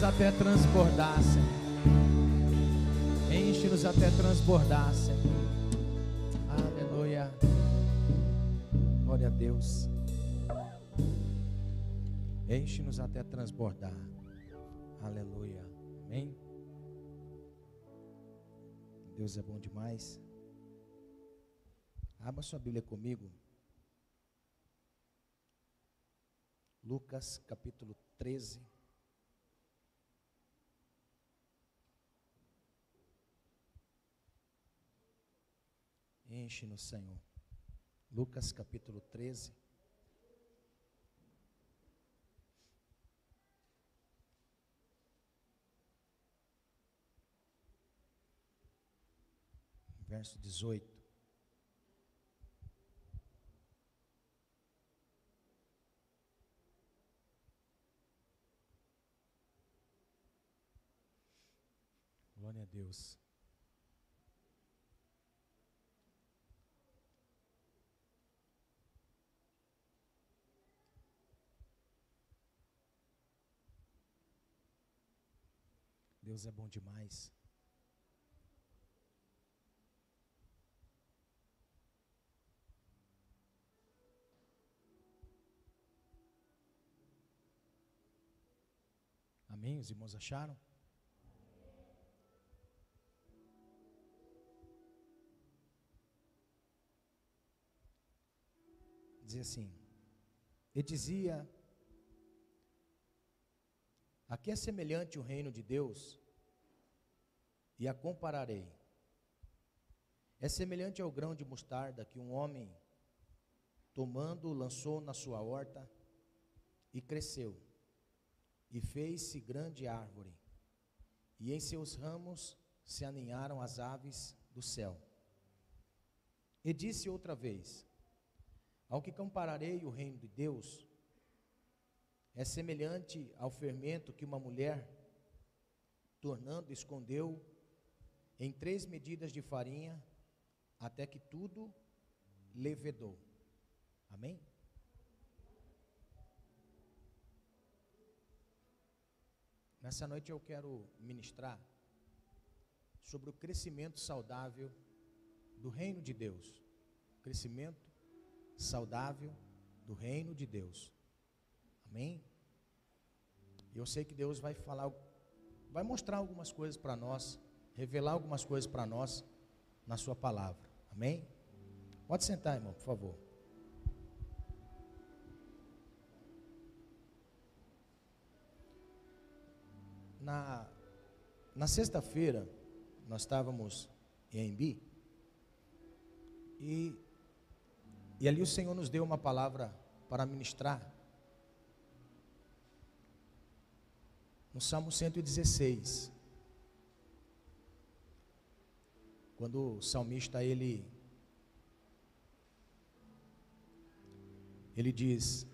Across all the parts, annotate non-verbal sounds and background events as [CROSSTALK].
Enche-nos até transbordar, Senhor. Enche-nos até transbordar, Senhor. Aleluia. Glória a Deus. Enche-nos até transbordar. Aleluia. Amém. Deus é bom demais. Abra sua Bíblia comigo. Lucas capítulo 13. Enche no Senhor. Lucas capítulo 13. Verso 18. Glória a Deus. Deus é bom demais. Amém? Os irmãos acharam? Dizia assim: E dizia a que é semelhante o reino de Deus, e a compararei. É semelhante ao grão de mostarda que um homem, tomando, lançou na sua horta, e cresceu, e fez-se grande árvore, e em seus ramos se aninharam as aves do céu. E disse outra vez: Ao que compararei o reino de Deus, é semelhante ao fermento que uma mulher, tornando, escondeu em três medidas de farinha, até que tudo levedou. Amém? Nessa noite eu quero ministrar sobre o crescimento saudável do reino de Deus. Crescimento saudável do reino de Deus. Amém? Eu sei que Deus vai falar, vai mostrar algumas coisas para nós, revelar algumas coisas para nós na Sua palavra. Amém? Pode sentar, irmão, por favor. Na, na sexta-feira, nós estávamos em Embi, e, e ali o Senhor nos deu uma palavra para ministrar no Salmo 116. Quando o salmista ele ele diz: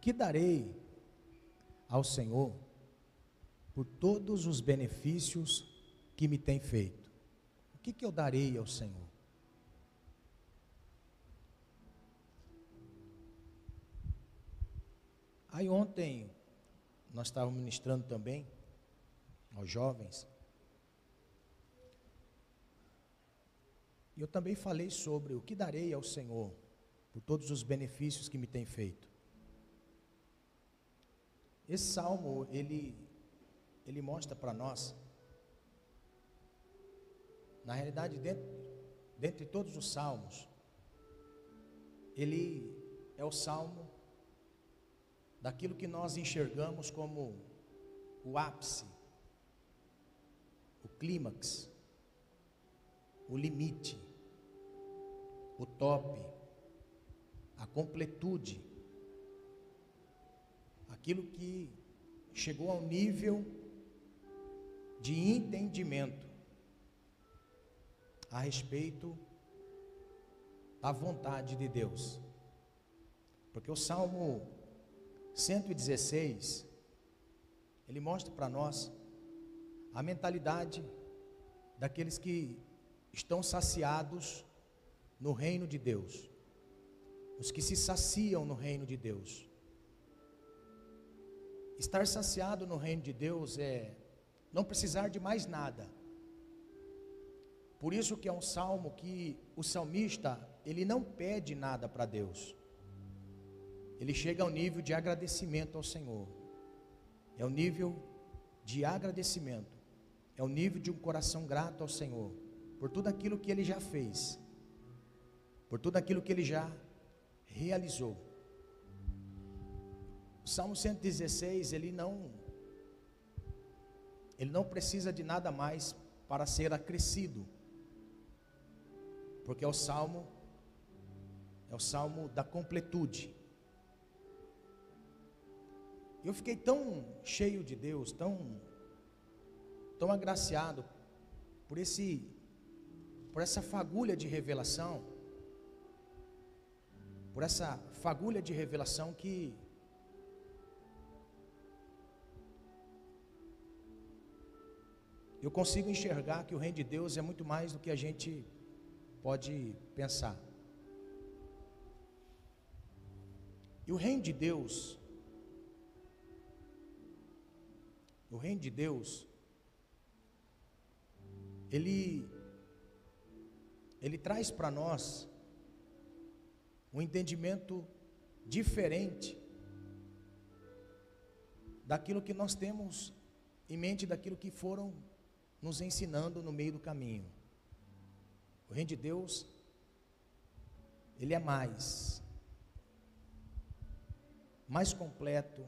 Que darei ao Senhor por todos os benefícios que me tem feito? O que, que eu darei ao Senhor? Aí ontem nós estávamos ministrando também aos jovens. E eu também falei sobre o que darei ao Senhor por todos os benefícios que me tem feito. Esse salmo, ele, ele mostra para nós, na realidade, dentro, dentre todos os salmos, ele é o salmo daquilo que nós enxergamos como o ápice, o clímax, o limite, o top, a completude, aquilo que chegou ao nível de entendimento a respeito da vontade de Deus. Porque o Salmo 116, ele mostra para nós a mentalidade daqueles que estão saciados no reino de Deus, os que se saciam no reino de Deus. Estar saciado no reino de Deus é não precisar de mais nada. Por isso que é um salmo que o salmista, ele não pede nada para Deus. Ele chega ao nível de agradecimento ao Senhor. É o nível de agradecimento. É o nível de um coração grato ao Senhor por tudo aquilo que ele já fez. Por tudo aquilo que ele já realizou. O Salmo 116, ele não ele não precisa de nada mais para ser acrescido. Porque é o salmo é o salmo da completude. Eu fiquei tão cheio de Deus, tão tão agraciado por esse por essa fagulha de revelação, por essa fagulha de revelação que eu consigo enxergar que o reino de Deus é muito mais do que a gente pode pensar. E o reino de Deus, o reino de Deus, ele, ele traz para nós um entendimento diferente daquilo que nós temos em mente, daquilo que foram nos ensinando no meio do caminho. O reino de Deus, ele é mais, mais completo.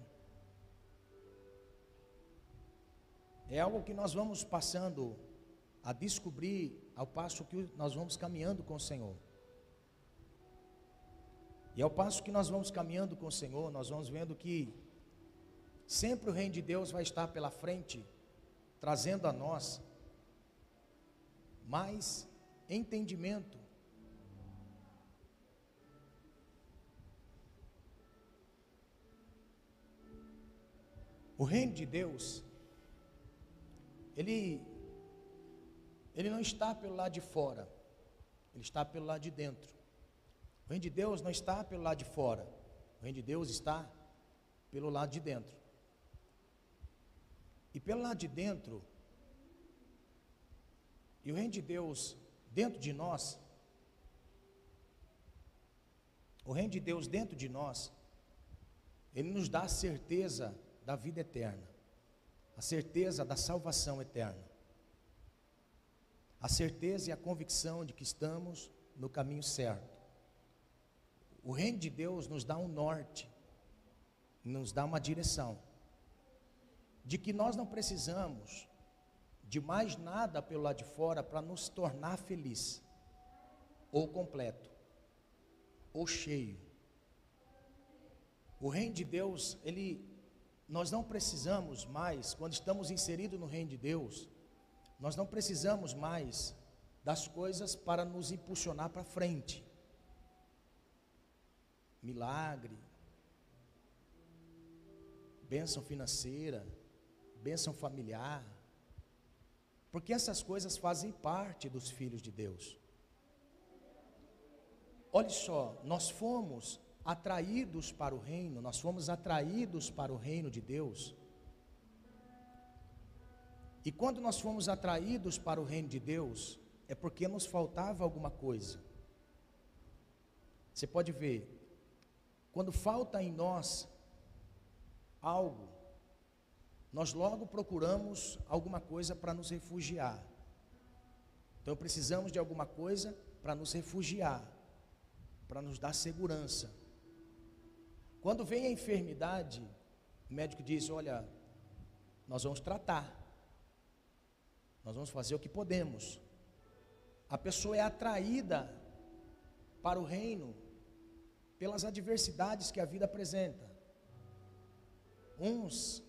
É algo que nós vamos passando a descobrir ao passo que nós vamos caminhando com o Senhor. E ao passo que nós vamos caminhando com o Senhor, nós vamos vendo que sempre o reino de Deus vai estar pela frente trazendo a nós mais entendimento. O reino de Deus, ele, ele não está pelo lado de fora, ele está pelo lado de dentro. O reino de Deus não está pelo lado de fora, o reino de Deus está pelo lado de dentro. E pelo lado de dentro, e o reino de Deus dentro de nós, o reino de Deus dentro de nós, ele nos dá a certeza da vida eterna, a certeza da salvação eterna, a certeza e a convicção de que estamos no caminho certo. O reino de Deus nos dá um norte, nos dá uma direção de que nós não precisamos de mais nada pelo lado de fora para nos tornar feliz, ou completo, ou cheio. O reino de Deus, ele nós não precisamos mais, quando estamos inseridos no reino de Deus, nós não precisamos mais das coisas para nos impulsionar para frente. Milagre, bênção financeira, bênção familiar, porque essas coisas fazem parte dos filhos de Deus. Olhe só, nós fomos atraídos para o reino, nós fomos atraídos para o reino de Deus. E quando nós fomos atraídos para o reino de Deus, é porque nos faltava alguma coisa. Você pode ver, quando falta em nós algo, nós logo procuramos alguma coisa para nos refugiar. Então precisamos de alguma coisa para nos refugiar, para nos dar segurança. Quando vem a enfermidade, o médico diz: Olha, nós vamos tratar, nós vamos fazer o que podemos. A pessoa é atraída para o reino pelas adversidades que a vida apresenta. Uns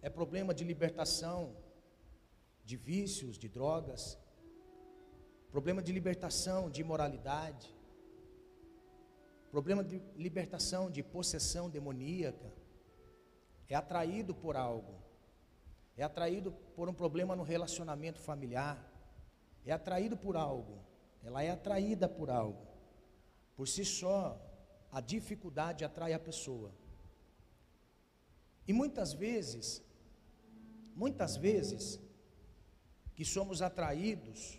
é problema de libertação de vícios, de drogas, problema de libertação de imoralidade, problema de libertação de possessão demoníaca, é atraído por algo, é atraído por um problema no relacionamento familiar, é atraído por algo, ela é atraída por algo. Por si só, a dificuldade atrai a pessoa. E muitas vezes, muitas vezes, que somos atraídos,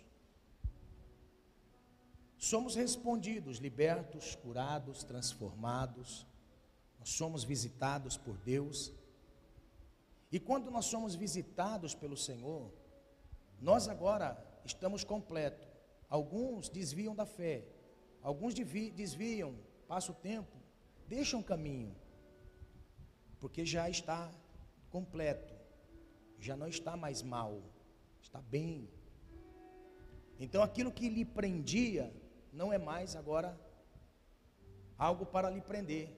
somos respondidos, libertos, curados, transformados, nós somos visitados por Deus. E quando nós somos visitados pelo Senhor, nós agora estamos completos. Alguns desviam da fé, alguns desviam, passa o tempo, deixam o caminho, porque já está completo, já não está mais mal, está bem. Então aquilo que lhe prendia não é mais agora algo para lhe prender.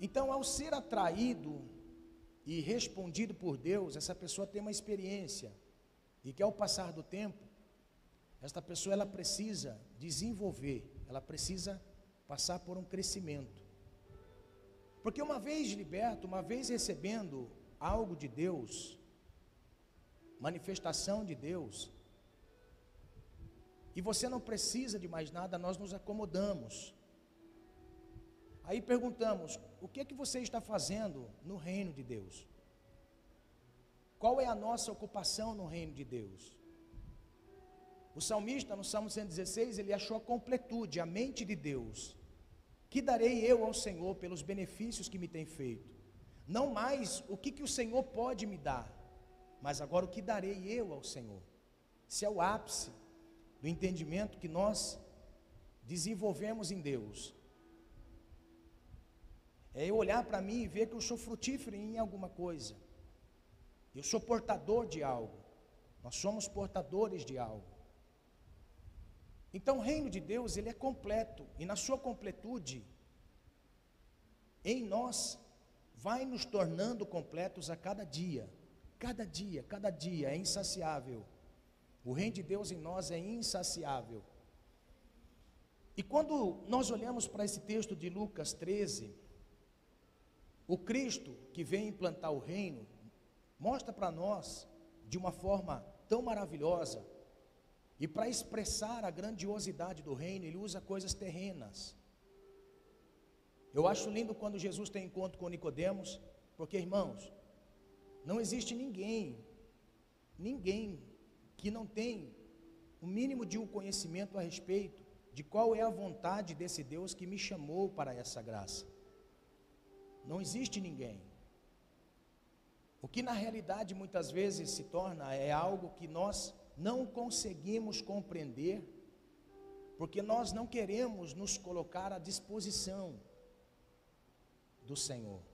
Então, ao ser atraído e respondido por Deus, essa pessoa tem uma experiência e que ao passar do tempo, esta pessoa ela precisa desenvolver, ela precisa passar por um crescimento. Porque uma vez liberto, uma vez recebendo algo de Deus, manifestação de Deus, e você não precisa de mais nada, nós nos acomodamos. Aí perguntamos: o que é que você está fazendo no reino de Deus? Qual é a nossa ocupação no reino de Deus? O salmista, no Salmo 116, ele achou a completude, a mente de Deus. Que darei eu ao Senhor pelos benefícios que me tem feito? Não mais o que, que o Senhor pode me dar, mas agora o que darei eu ao Senhor. Se é o ápice do entendimento que nós desenvolvemos em Deus. É eu olhar para mim e ver que eu sou frutífero em alguma coisa. Eu sou portador de algo. Nós somos portadores de algo. Então o reino de Deus, ele é completo, e na sua completude, em nós, vai nos tornando completos a cada dia. Cada dia, cada dia é insaciável. O reino de Deus em nós é insaciável. E quando nós olhamos para esse texto de Lucas 13, o Cristo que vem implantar o reino, mostra para nós, de uma forma tão maravilhosa, e para expressar a grandiosidade do reino, ele usa coisas terrenas. Eu acho lindo quando Jesus tem encontro com Nicodemos, porque irmãos, não existe ninguém, ninguém que não tem o mínimo de um conhecimento a respeito de qual é a vontade desse Deus que me chamou para essa graça. Não existe ninguém. O que na realidade muitas vezes se torna é algo que nós não conseguimos compreender, porque nós não queremos nos colocar à disposição do Senhor.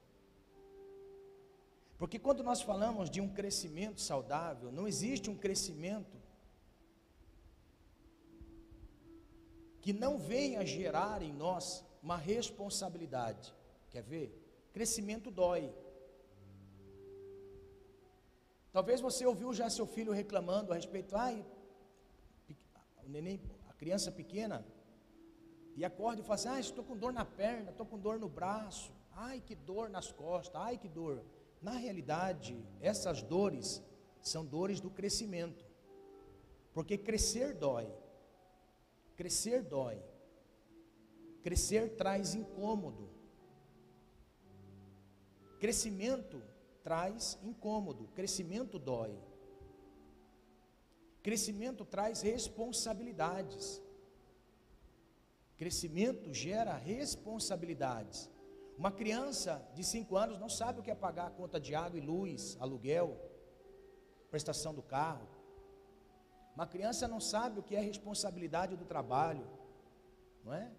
Porque quando nós falamos de um crescimento saudável, não existe um crescimento que não venha gerar em nós uma responsabilidade. Quer ver? Crescimento dói. Talvez você ouviu já seu filho reclamando a respeito, ai, o neném, a criança pequena, e acorda e fala assim, ah, estou com dor na perna, estou com dor no braço, ai que dor nas costas, ai que dor. Na realidade, essas dores são dores do crescimento. Porque crescer dói. Crescer dói. Crescer traz incômodo. Crescimento traz incômodo, crescimento dói. Crescimento traz responsabilidades. Crescimento gera responsabilidades. Uma criança de 5 anos não sabe o que é pagar a conta de água e luz, aluguel, prestação do carro. Uma criança não sabe o que é responsabilidade do trabalho, não é?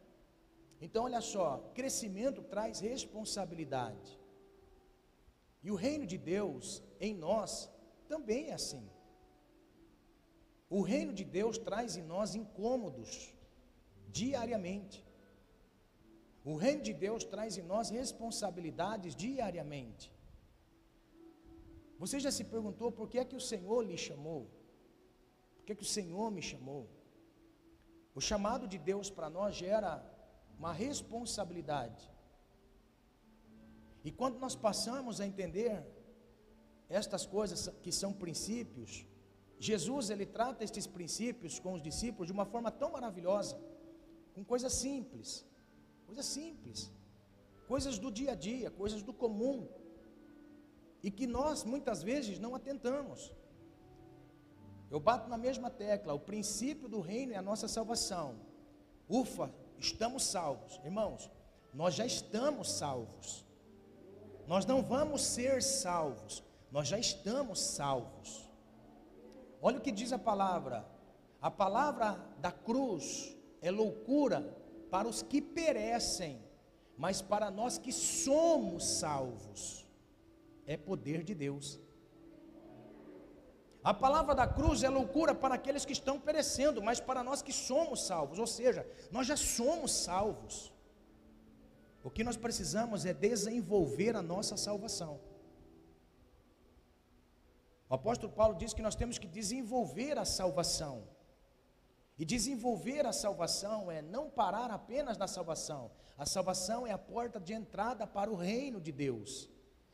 Então, olha só, crescimento traz responsabilidade. E o reino de Deus em nós também é assim. O reino de Deus traz em nós incômodos diariamente. O reino de Deus traz em nós responsabilidades diariamente. Você já se perguntou por que é que o Senhor lhe chamou? Por que é que o Senhor me chamou? O chamado de Deus para nós gera uma responsabilidade. E quando nós passamos a entender estas coisas que são princípios, Jesus ele trata estes princípios com os discípulos de uma forma tão maravilhosa, com coisas simples. Coisa simples. coisas do dia a dia, coisas do comum, e que nós muitas vezes não atentamos. Eu bato na mesma tecla, o princípio do reino é a nossa salvação. Ufa, estamos salvos. Irmãos, nós já estamos salvos. Nós não vamos ser salvos, nós já estamos salvos. Olha o que diz a palavra: a palavra da cruz é loucura para os que perecem, mas para nós que somos salvos, é poder de Deus. A palavra da cruz é loucura para aqueles que estão perecendo, mas para nós que somos salvos, ou seja, nós já somos salvos. O que nós precisamos é desenvolver a nossa salvação. O apóstolo Paulo diz que nós temos que desenvolver a salvação. E desenvolver a salvação é não parar apenas na salvação. A salvação é a porta de entrada para o reino de Deus.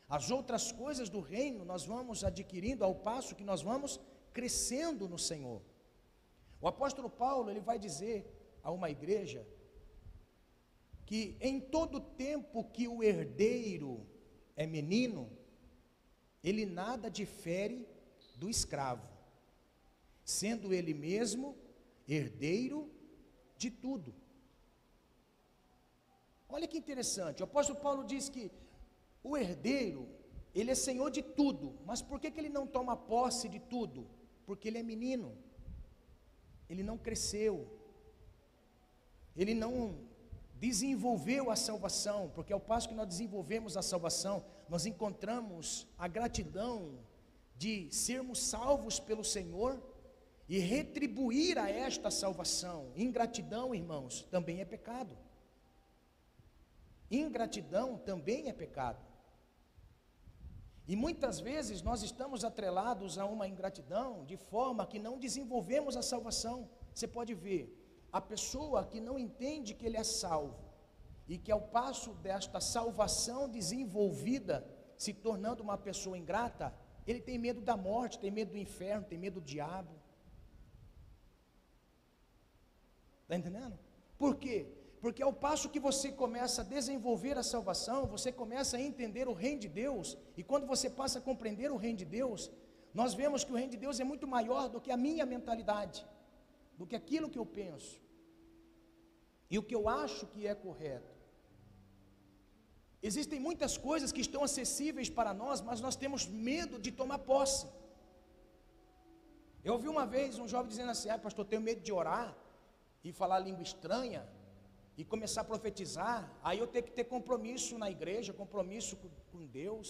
As outras coisas do reino nós vamos adquirindo ao passo que nós vamos crescendo no Senhor. O apóstolo Paulo, ele vai dizer a uma igreja que em todo tempo que o herdeiro é menino, ele nada difere do escravo, sendo ele mesmo herdeiro de tudo. Olha que interessante, o apóstolo Paulo diz que o herdeiro, ele é senhor de tudo, mas por que, que ele não toma posse de tudo? Porque ele é menino, ele não cresceu, ele não desenvolveu a salvação, porque ao passo que nós desenvolvemos a salvação, nós encontramos a gratidão de sermos salvos pelo Senhor e retribuir a esta salvação. Ingratidão, irmãos, também é pecado. Ingratidão também é pecado. E muitas vezes nós estamos atrelados a uma ingratidão de forma que não desenvolvemos a salvação. Você pode ver, a pessoa que não entende que ele é salvo e que ao passo desta salvação desenvolvida, se tornando uma pessoa ingrata, ele tem medo da morte, tem medo do inferno, tem medo do diabo. Está entendendo? Por quê? Porque ao passo que você começa a desenvolver a salvação, você começa a entender o reino de Deus, e quando você passa a compreender o reino de Deus, nós vemos que o reino de Deus é muito maior do que a minha mentalidade, do que aquilo que eu penso, e o que eu acho que é correto. Existem muitas coisas que estão acessíveis para nós, mas nós temos medo de tomar posse. Eu ouvi uma vez um jovem dizendo assim: ah, pastor, eu tenho medo de orar e falar língua estranha e começar a profetizar, aí eu tenho que ter compromisso na igreja, compromisso com, Deus.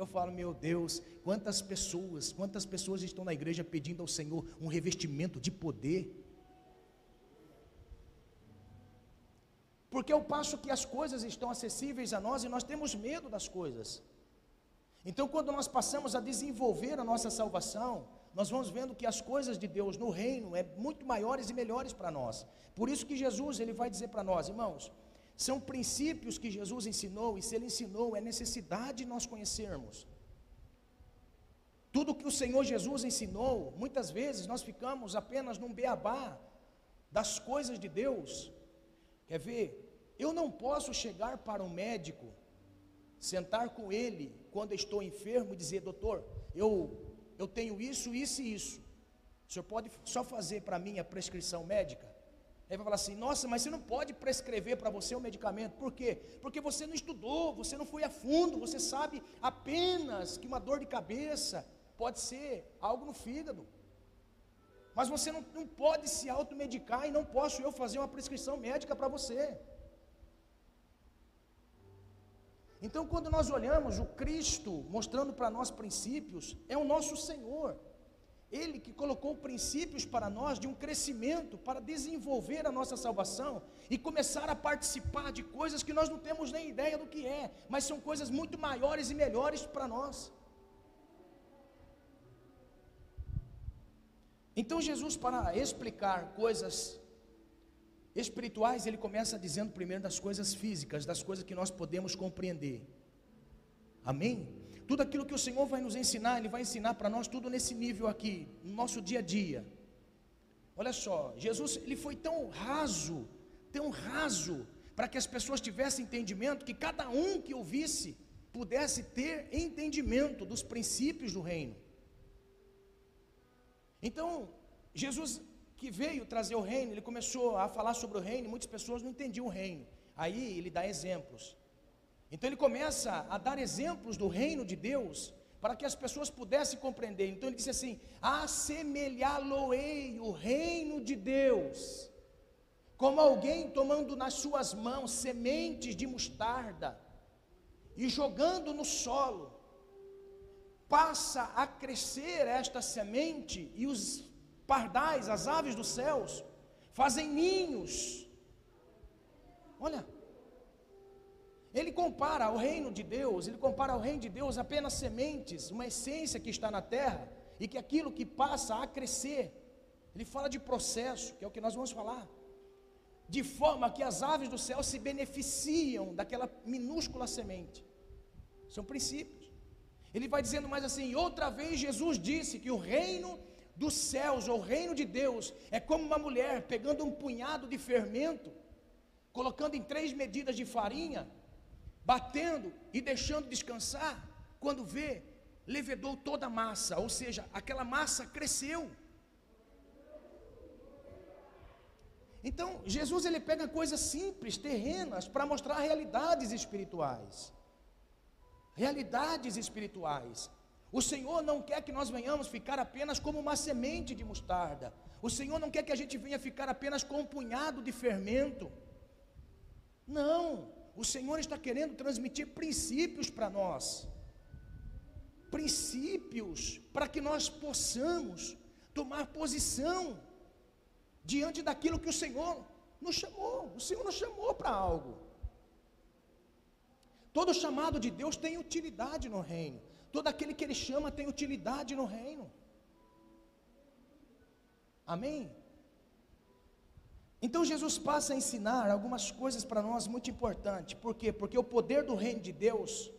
Eu falo, meu Deus, quantas pessoas, quantas pessoas estão na igreja pedindo ao Senhor um revestimento de poder. Porque ao passo que as coisas estão acessíveis a nós e nós temos medo das coisas. Então, quando nós passamos a desenvolver a nossa salvação, nós vamos vendo que as coisas de Deus no reino é muito maiores e melhores para nós. Por isso que Jesus ele vai dizer para nós, irmãos, são princípios que Jesus ensinou e se ele ensinou é necessidade de nós conhecermos. Tudo que o Senhor Jesus ensinou, muitas vezes nós ficamos apenas num beabá das coisas de Deus. Quer ver? Eu não posso chegar para um médico, sentar com ele quando estou enfermo e dizer, doutor, eu eu tenho isso, isso e isso. O senhor pode só fazer para mim a prescrição médica? Aí vai falar assim: nossa, mas você não pode prescrever para você o medicamento. Por quê? Porque você não estudou, você não foi a fundo, você sabe apenas que uma dor de cabeça pode ser algo no fígado. Mas você não, não pode se automedicar e não posso eu fazer uma prescrição médica para você. Então, quando nós olhamos o Cristo mostrando para nós princípios, é o nosso Senhor. Ele que colocou princípios para nós de um crescimento, para desenvolver a nossa salvação e começar a participar de coisas que nós não temos nem ideia do que é, mas são coisas muito maiores e melhores para nós. Então, Jesus, para explicar coisas espirituais, ele começa dizendo primeiro das coisas físicas, das coisas que nós podemos compreender. Amém? Tudo aquilo que o Senhor vai nos ensinar, Ele vai ensinar para nós tudo nesse nível aqui, no nosso dia a dia. Olha só, Jesus ele foi tão raso, tão raso, para que as pessoas tivessem entendimento, que cada um que ouvisse pudesse ter entendimento dos princípios do reino. Então, Jesus que veio trazer o reino, ele começou a falar sobre o reino, e muitas pessoas não entendiam o reino. Aí ele dá exemplos. Então ele começa a dar exemplos do reino de Deus para que as pessoas pudessem compreender. Então ele disse assim: assemelhá-lo-ei o reino de Deus, como alguém tomando nas suas mãos sementes de mostarda e jogando no solo, passa a crescer esta semente e os pardais, as aves dos céus, fazem ninhos. Olha, ele compara o reino de Deus, ele compara o reino de Deus apenas sementes, uma essência que está na terra, e que aquilo que passa a crescer, ele fala de processo, que é o que nós vamos falar, de forma que as aves do céu se beneficiam daquela minúscula semente. São princípios. Ele vai dizendo mais assim: outra vez Jesus disse que o reino dos céus, ou o reino de Deus, é como uma mulher pegando um punhado de fermento, colocando em três medidas de farinha, batendo e deixando descansar, quando vê, levedou toda a massa, ou seja, aquela massa cresceu. Então, Jesus ele pega coisas simples, terrenas, para mostrar realidades espirituais. Realidades espirituais. O Senhor não quer que nós venhamos ficar apenas como uma semente de mostarda. O Senhor não quer que a gente venha ficar apenas com um punhado de fermento. Não, o Senhor está querendo transmitir princípios para nós. Princípios para que nós possamos tomar posição diante daquilo que o Senhor nos chamou. O Senhor nos chamou para algo. Todo chamado de Deus tem utilidade no reino. Todo aquele que Ele chama tem utilidade no reino. Amém? Então Jesus passa a ensinar algumas coisas para nós muito importantes. Por quê? Porque o poder do reino de Deus,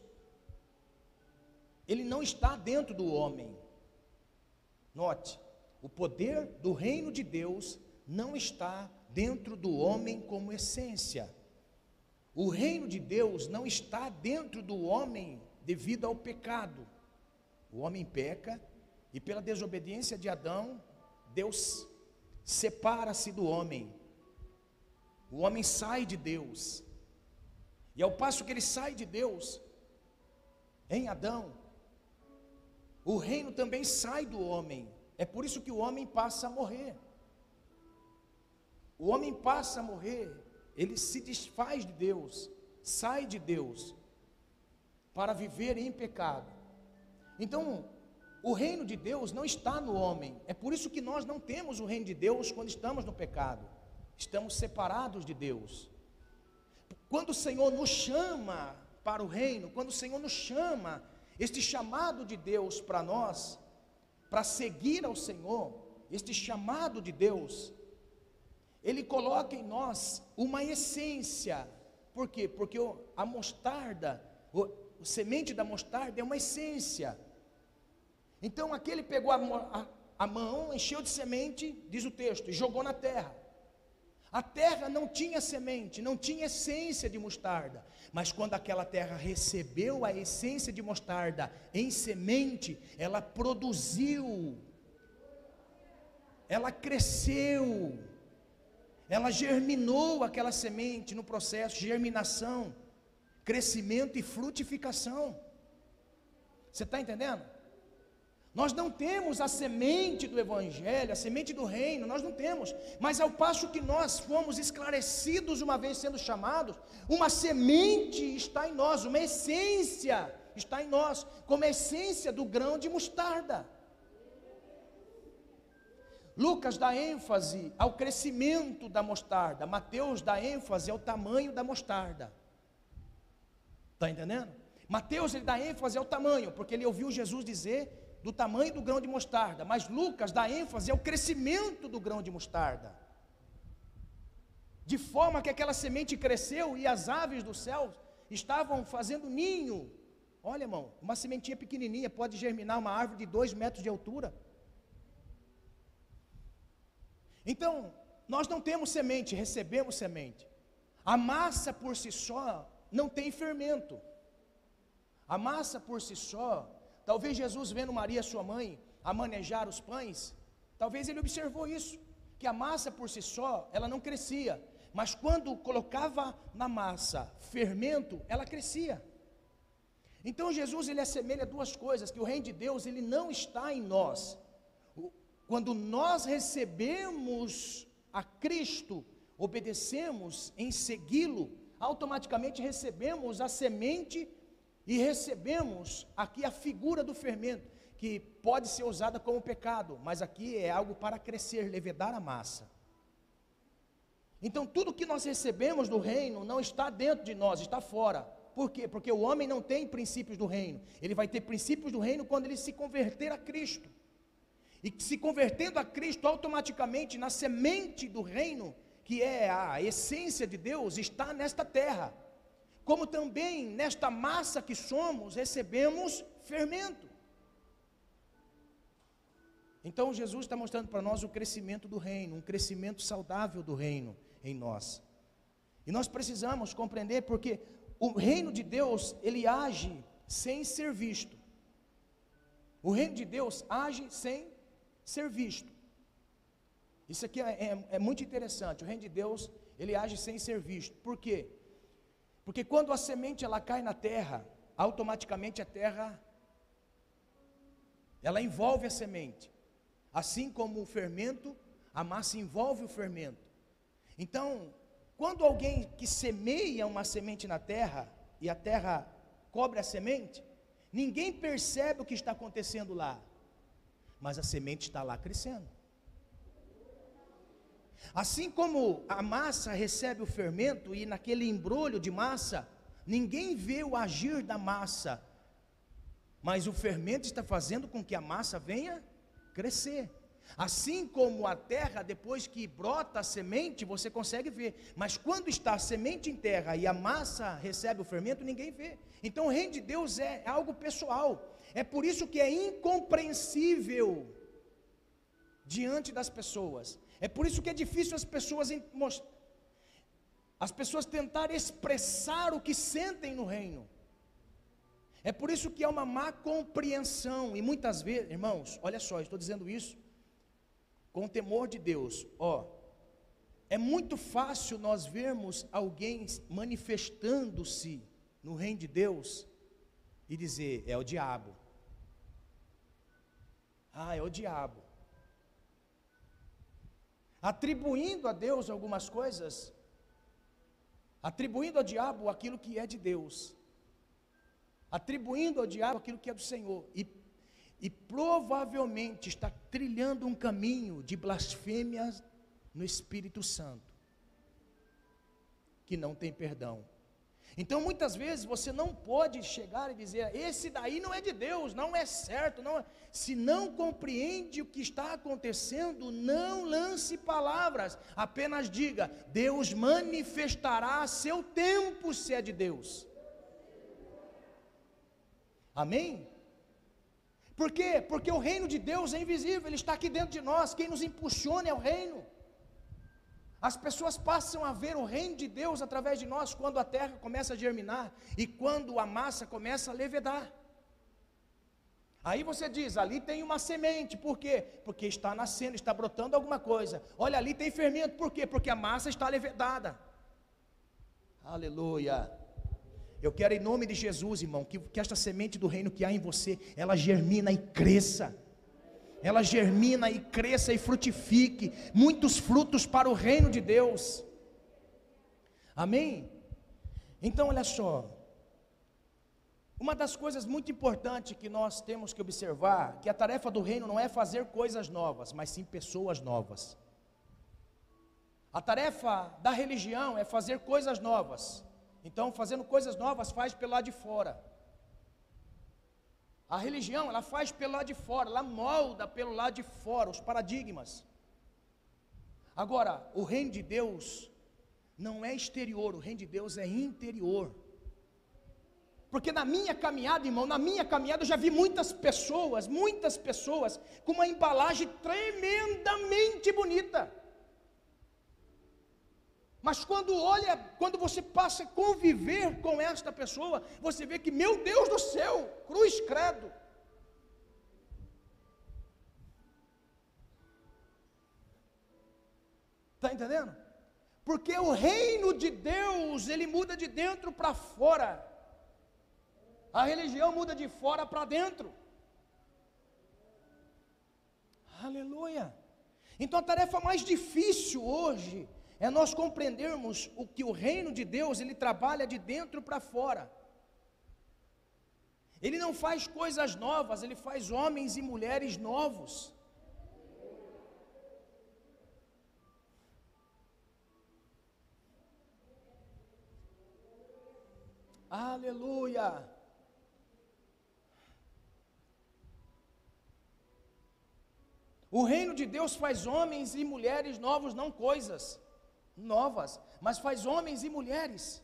ele não está dentro do homem. Note, o poder do reino de Deus não está dentro do homem como essência. O reino de Deus não está dentro do homem devido ao pecado. O homem peca e pela desobediência de Adão, Deus separa-se do homem. O homem sai de Deus. E ao passo que ele sai de Deus, em Adão, o reino também sai do homem. É por isso que o homem passa a morrer. O homem passa a morrer, ele se desfaz de Deus, sai de Deus para viver em pecado. Então, o reino de Deus não está no homem. É por isso que nós não temos o reino de Deus quando estamos no pecado. Estamos separados de Deus. Quando o Senhor nos chama para o reino, quando o Senhor nos chama, este chamado de Deus para nós, para seguir ao Senhor, este chamado de Deus, Ele coloca em nós uma essência. Por quê? Porque a mostarda, o semente da mostarda é uma essência. Então aquele pegou a, a, a mão, encheu de semente, diz o texto, e jogou na terra. A terra não tinha semente, não tinha essência de mostarda, mas quando aquela terra recebeu a essência de mostarda em semente, ela produziu, ela cresceu, ela germinou aquela semente no processo de germinação crescimento e frutificação. Você está entendendo? Nós não temos a semente do Evangelho, a semente do reino, nós não temos. Mas ao passo que nós fomos esclarecidos uma vez sendo chamados, uma semente está em nós, uma essência está em nós, como a essência do grão de mostarda. Lucas dá ênfase ao crescimento da mostarda, Mateus dá ênfase ao tamanho da mostarda. Está entendendo? Mateus ele dá ênfase ao tamanho, porque ele ouviu Jesus dizer do tamanho do grão de mostarda, mas Lucas dá ênfase ao crescimento do grão de mostarda. De forma que aquela semente cresceu e as aves do céu estavam fazendo ninho. Olha, irmão, uma sementinha pequenininha pode germinar uma árvore de dois metros de altura. Então, nós não temos semente, recebemos semente. A massa por si só não tem fermento. A massa por si só, talvez Jesus vendo Maria, sua mãe, a manejar os pães, talvez ele observou isso, que a massa por si só, ela não crescia, mas quando colocava na massa fermento, ela crescia. Então Jesus ele assemelha duas coisas, que o reino de Deus ele não está em nós. Quando nós recebemos a Cristo, obedecemos em segui-lo, automaticamente recebemos a semente e recebemos aqui a figura do fermento, que pode ser usada como pecado, mas aqui é algo para crescer, levedar a massa. Então, tudo que nós recebemos do reino não está dentro de nós, está fora. Por quê? Porque o homem não tem princípios do reino. Ele vai ter princípios do reino quando ele se converter a Cristo. E se convertendo a Cristo, automaticamente na semente do reino, que é a essência de Deus, está nesta terra. Como também nesta massa que somos, recebemos fermento. Então Jesus está mostrando para nós o crescimento do reino, um crescimento saudável do reino em nós. E nós precisamos compreender porque o reino de Deus, ele age sem ser visto. O reino de Deus age sem ser visto. Isso aqui é, é, é, muito interessante. O reino de Deus, ele age sem ser visto. Por quê? Porque quando a semente ela cai na terra, automaticamente a terra ela envolve a semente. Assim como o fermento, a massa envolve o fermento. Então, quando alguém que semeia uma semente na terra e a terra cobre a semente, ninguém percebe o que está acontecendo lá, mas a semente está lá crescendo. Assim como a massa recebe o fermento e naquele embrulho de massa, ninguém vê o agir da massa, mas o fermento está fazendo com que a massa venha crescer. Assim como a terra, depois que brota a semente, você consegue ver. Mas quando está a semente em terra e a massa recebe o fermento, ninguém vê. Então o reino de Deus é algo pessoal. É por isso que é incompreensível diante das pessoas. É por isso que é difícil as pessoas as pessoas tentarem expressar o que sentem no reino. É por isso que há uma má compreensão e muitas vezes, irmãos, olha só, estou dizendo isso com o temor de Deus, ó, é muito fácil nós vermos alguém manifestando-se no reino de Deus e dizer: é o diabo. Ah, é o diabo. Atribuindo a Deus algumas coisas, atribuindo ao diabo aquilo que é de Deus, atribuindo ao diabo aquilo que é do Senhor, e e provavelmente está trilhando um caminho de blasfêmia no Espírito Santo, que não tem perdão. Então muitas vezes você não pode chegar e dizer, esse daí não é de Deus, não é certo, não é. se não compreende o que está acontecendo, não lance palavras, apenas diga, Deus manifestará a seu tempo se é de Deus. Amém? Por quê? Porque o reino de Deus é invisível, ele está aqui dentro de nós, quem nos impulsiona é o reino. As pessoas passam a ver o reino de Deus através de nós quando a terra começa a germinar e quando a massa começa a levedar. Aí você diz, ali tem uma semente, por quê? Porque está nascendo, está brotando alguma coisa. Olha, ali tem fermento, por quê? Porque a massa está levedada. Aleluia. Eu quero, em nome de Jesus, irmão, que, que esta semente do reino que há em você, ela germina e cresça. Ela germina e cresça e frutifique muitos frutos para o reino de Deus. Amém? Então, olha só. Uma das coisas muito importantes que nós temos que observar, que a tarefa do reino não é fazer coisas novas, mas sim pessoas novas. A tarefa da religião é fazer coisas novas, então, fazendo coisas novas, faz pelo lado de fora. A religião, ela faz pelo lado de fora, ela molda pelo lado de fora os paradigmas. Agora, o reino de Deus não é exterior, o reino de Deus é interior. Porque na minha caminhada, irmão, na minha caminhada eu já vi muitas pessoas, muitas pessoas com uma embalagem tremendamente bonita Mas quando olha, quando você passa a conviver com esta pessoa, você vê que, meu Deus do céu, cruz credo. Está entendendo? Porque o reino de Deus, ele muda de dentro para fora. A religião muda de fora para dentro. Aleluia. Então a tarefa mais difícil hoje é nós compreendermos o que o reino de Deus, ele trabalha de dentro para fora. Ele não faz coisas novas, ele faz homens e mulheres novos. Aleluia. O reino de Deus faz homens e mulheres novos, não coisas novas, mas faz homens e mulheres.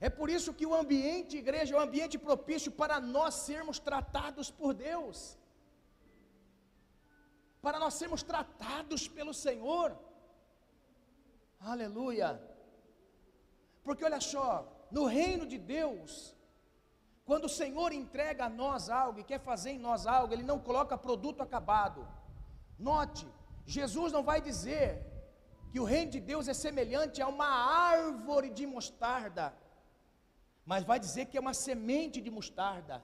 É por isso que o ambiente igreja é um ambiente propício para nós sermos tratados por Deus. Para nós sermos tratados pelo Senhor. Aleluia. Porque olha só, no reino de Deus, quando o Senhor entrega a nós algo e quer fazer em nós algo, Ele não coloca produto acabado. Note, Jesus não vai dizer que o reino de Deus é semelhante a uma árvore de mostarda, mas vai dizer que é uma semente de mostarda.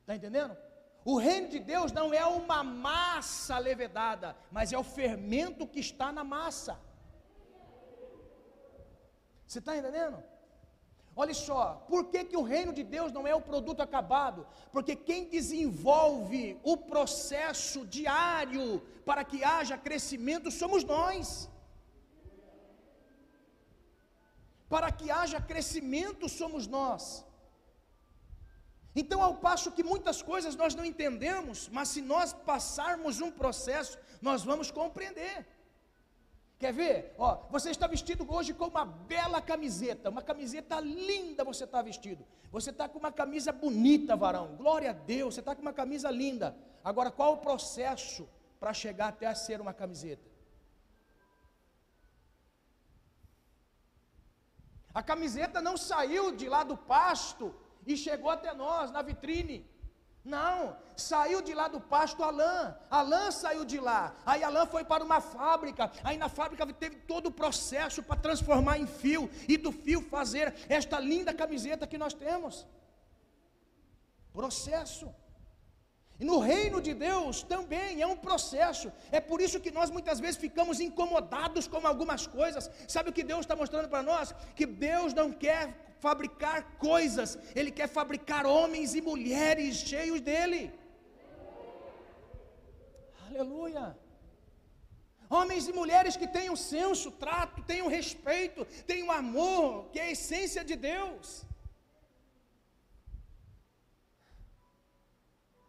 Está entendendo? O reino de Deus não é uma massa levedada, mas é o fermento que está na massa. Você está entendendo? Olha só, por que, que o reino de Deus não é o produto acabado? Porque quem desenvolve o processo diário para que haja crescimento somos nós. Para que haja crescimento somos nós. Então, ao passo que muitas coisas nós não entendemos, mas se nós passarmos um processo, nós vamos compreender. Quer ver? Ó, você está vestido hoje com uma bela camiseta, uma camiseta linda você está vestido. Você está com uma camisa bonita, varão. Glória a Deus, você está com uma camisa linda. Agora, qual o processo para chegar até a ser uma camiseta? A camiseta não saiu de lá do pasto e chegou até nós na vitrine. Não, saiu de lá do pasto a lã, a lã saiu de lá, aí a lã foi para uma fábrica, aí na fábrica teve todo o processo para transformar em fio, e do fio fazer esta linda camiseta que nós temos. Processo. E no reino de Deus também é um processo. É por isso que nós muitas vezes ficamos incomodados com algumas coisas. Sabe o que Deus está mostrando para nós? Que Deus não quer fabricar coisas, Ele quer fabricar homens e mulheres cheios dele. Aleluia. Homens e mulheres que tenham senso, trato, tenham respeito, tenham amor, que é a essência de Deus.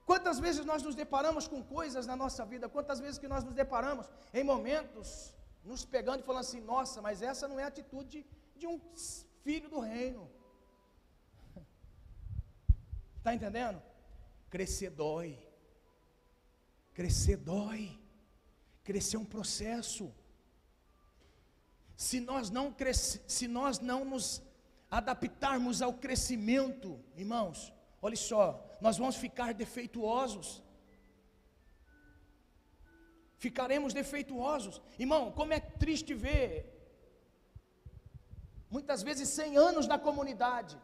Quantas vezes nós nos deparamos com coisas na nossa vida, quantas vezes que nós nos deparamos em momentos nos pegando e falando assim: nossa, mas essa não é a atitude de um filho do reino. Está [LAUGHS] entendendo? Crescer dói. Crescer dói. Crescer é um processo. Se nós não cresce, se nós não nos adaptarmos ao crescimento, irmãos, olha só, nós vamos ficar defeituosos. Ficaremos defeituosos. Irmão, como é triste ver muitas vezes 100 anos na comunidade,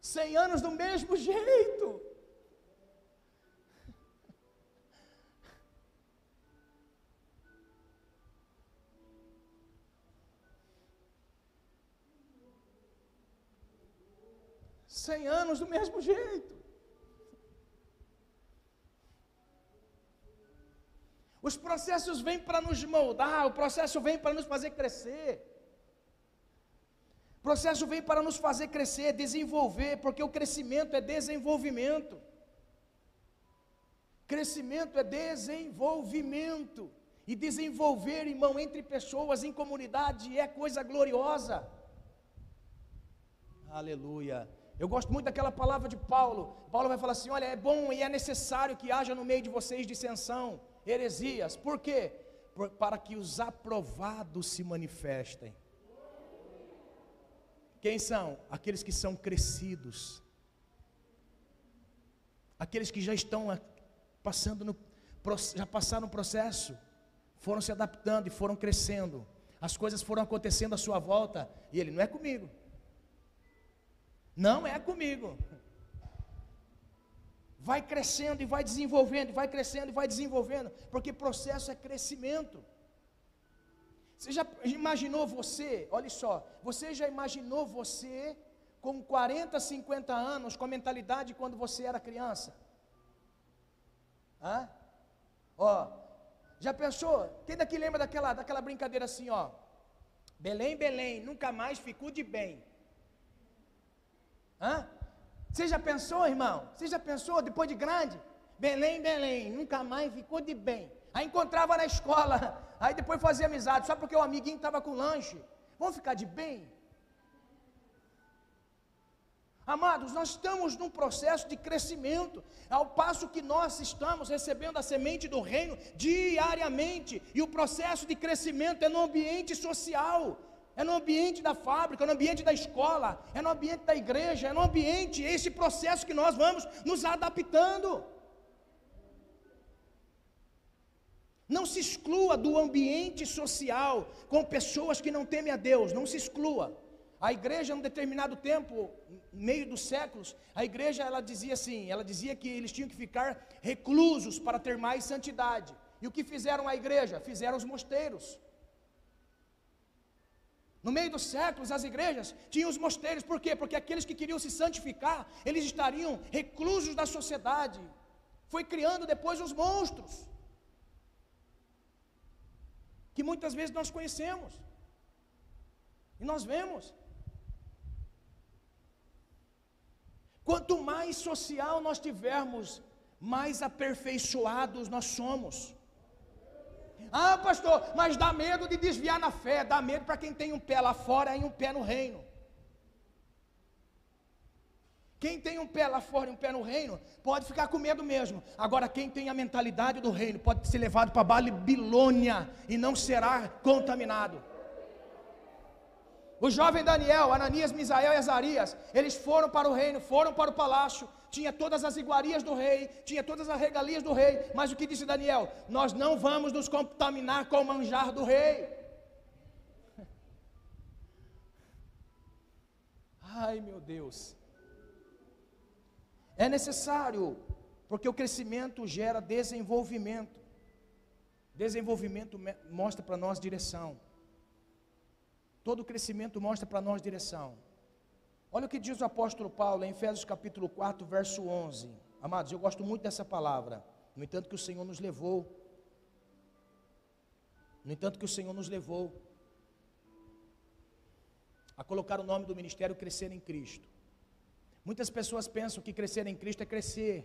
100 anos do mesmo [LAUGHS] jeito. Cem anos do mesmo jeito. Os processos vêm para nos moldar, o processo vem para nos fazer crescer processo vem para nos fazer crescer, desenvolver, porque o crescimento é desenvolvimento. Crescimento é desenvolvimento. E desenvolver, irmão, entre pessoas, em comunidade, é coisa gloriosa. Aleluia. Eu gosto muito daquela palavra de Paulo. Paulo vai falar assim: olha, é bom e é necessário que haja no meio de vocês dissensão, heresias. Por quê? por, para que os aprovados se manifestem. Quem são? Aqueles que são crescidos. Aqueles que já estão passando no já passaram o processo, foram se adaptando e foram crescendo. As coisas foram acontecendo à sua volta e ele não é comigo. Não é comigo. Vai crescendo e vai desenvolvendo, vai crescendo e vai desenvolvendo, porque processo é crescimento. Você já imaginou você, olha só, você já imaginou você com 40, 50 anos, com a mentalidade quando você era criança? Hã? Ó, já pensou? Quem daqui lembra daquela, daquela brincadeira assim, ó? Belém, Belém, nunca mais ficou de bem. Hã? Você já pensou, irmão? Você já pensou, depois de grande? Belém, Belém, nunca mais ficou de bem. Aí encontrava na escola, aí depois fazia amizade, só porque o amiguinho estava com lanche. Vamos ficar de bem? Amados, nós estamos num processo de crescimento, ao passo que nós estamos recebendo a semente do reino diariamente, e o processo de crescimento é no ambiente social, é no ambiente da fábrica, é no ambiente da escola, é no ambiente da igreja, é no ambiente, é esse processo que nós vamos nos adaptando. Não se exclua do ambiente social com pessoas que não temem a Deus, não se exclua. A igreja, em um determinado tempo, meio dos séculos, a igreja ela dizia assim, ela dizia que eles tinham que ficar reclusos para ter mais santidade. E o que fizeram a igreja? Fizeram os mosteiros. No meio dos séculos, as igrejas tinham os mosteiros, por quê? Porque aqueles que queriam se santificar, eles estariam reclusos da sociedade. Foi criando depois os monstros, que muitas vezes nós conhecemos, e nós vemos. Quanto mais social nós tivermos, mais aperfeiçoados nós somos. Ah, pastor, mas dá medo de desviar na fé, dá medo para quem tem um pé lá fora e um pé no reino. Quem tem um pé lá fora e um pé no reino, pode ficar com medo mesmo. Agora, quem tem a mentalidade do reino, pode ser levado para Babilônia e não será contaminado. O jovem Daniel, Ananias, Misael e Azarias, eles foram para o reino, foram para o palácio, tinha todas as iguarias do rei, tinha todas as regalias do rei, mas o que disse Daniel? Nós não vamos nos contaminar com o manjar do rei. [LAUGHS] Ai meu Deus. É necessário, porque o crescimento gera desenvolvimento. Desenvolvimento mostra para nós direção. Todo crescimento mostra para nós direção. Olha o que diz o apóstolo Paulo em Efésios capítulo 4, verso 11. Amados, eu gosto muito dessa palavra. No entanto que o Senhor nos levou. No entanto que o Senhor nos levou a colocar o nome do ministério crescer em Cristo. Muitas pessoas pensam que crescer em Cristo é crescer.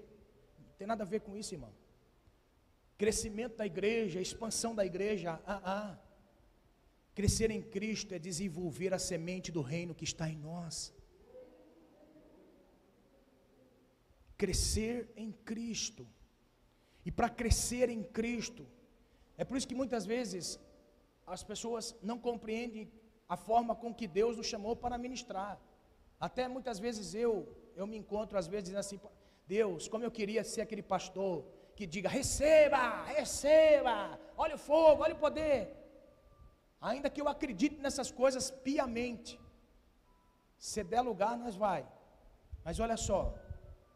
Não tem nada a ver com isso, irmão. Crescimento da igreja, expansão da igreja, ah, ah. Crescer em Cristo é desenvolver a semente do reino que está em nós. Crescer em Cristo. E para crescer em Cristo, é por isso que muitas vezes as pessoas não compreendem a forma com que Deus nos chamou para ministrar. Até muitas vezes eu, eu me encontro às vezes dizendo assim, Deus, como eu queria ser aquele pastor que diga: receba, receba, olha o fogo, olha o poder ainda que eu acredite nessas coisas piamente, se der lugar, nós vai. Mas olha só,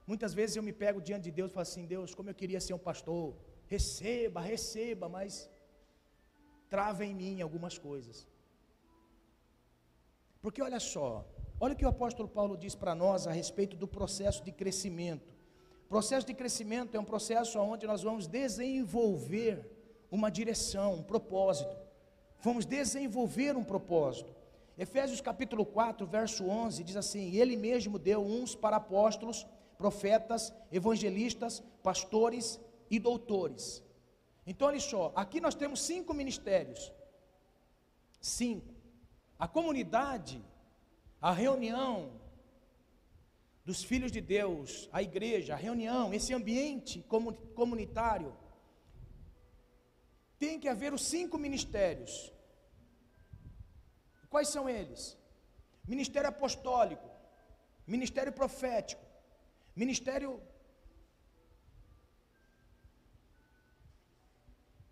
muitas vezes eu me pego diante de Deus e falo assim: Deus, como eu queria ser um pastor, receba, receba, mas trava em mim algumas coisas. Porque olha só, olha o que o apóstolo Paulo diz para nós a respeito do processo de crescimento. Processo de crescimento é um processo onde nós vamos desenvolver uma direção, um propósito. Vamos desenvolver um propósito. Efésios capítulo 4, verso 11 diz assim: Ele mesmo deu uns para apóstolos, profetas, evangelistas, pastores e doutores. Então, olha só, aqui nós temos cinco ministérios. Cinco. A comunidade, a reunião dos filhos de Deus, a igreja, a reunião, esse ambiente comunitário tem que haver os cinco ministérios. Quais são eles? Ministério apostólico, ministério profético, ministério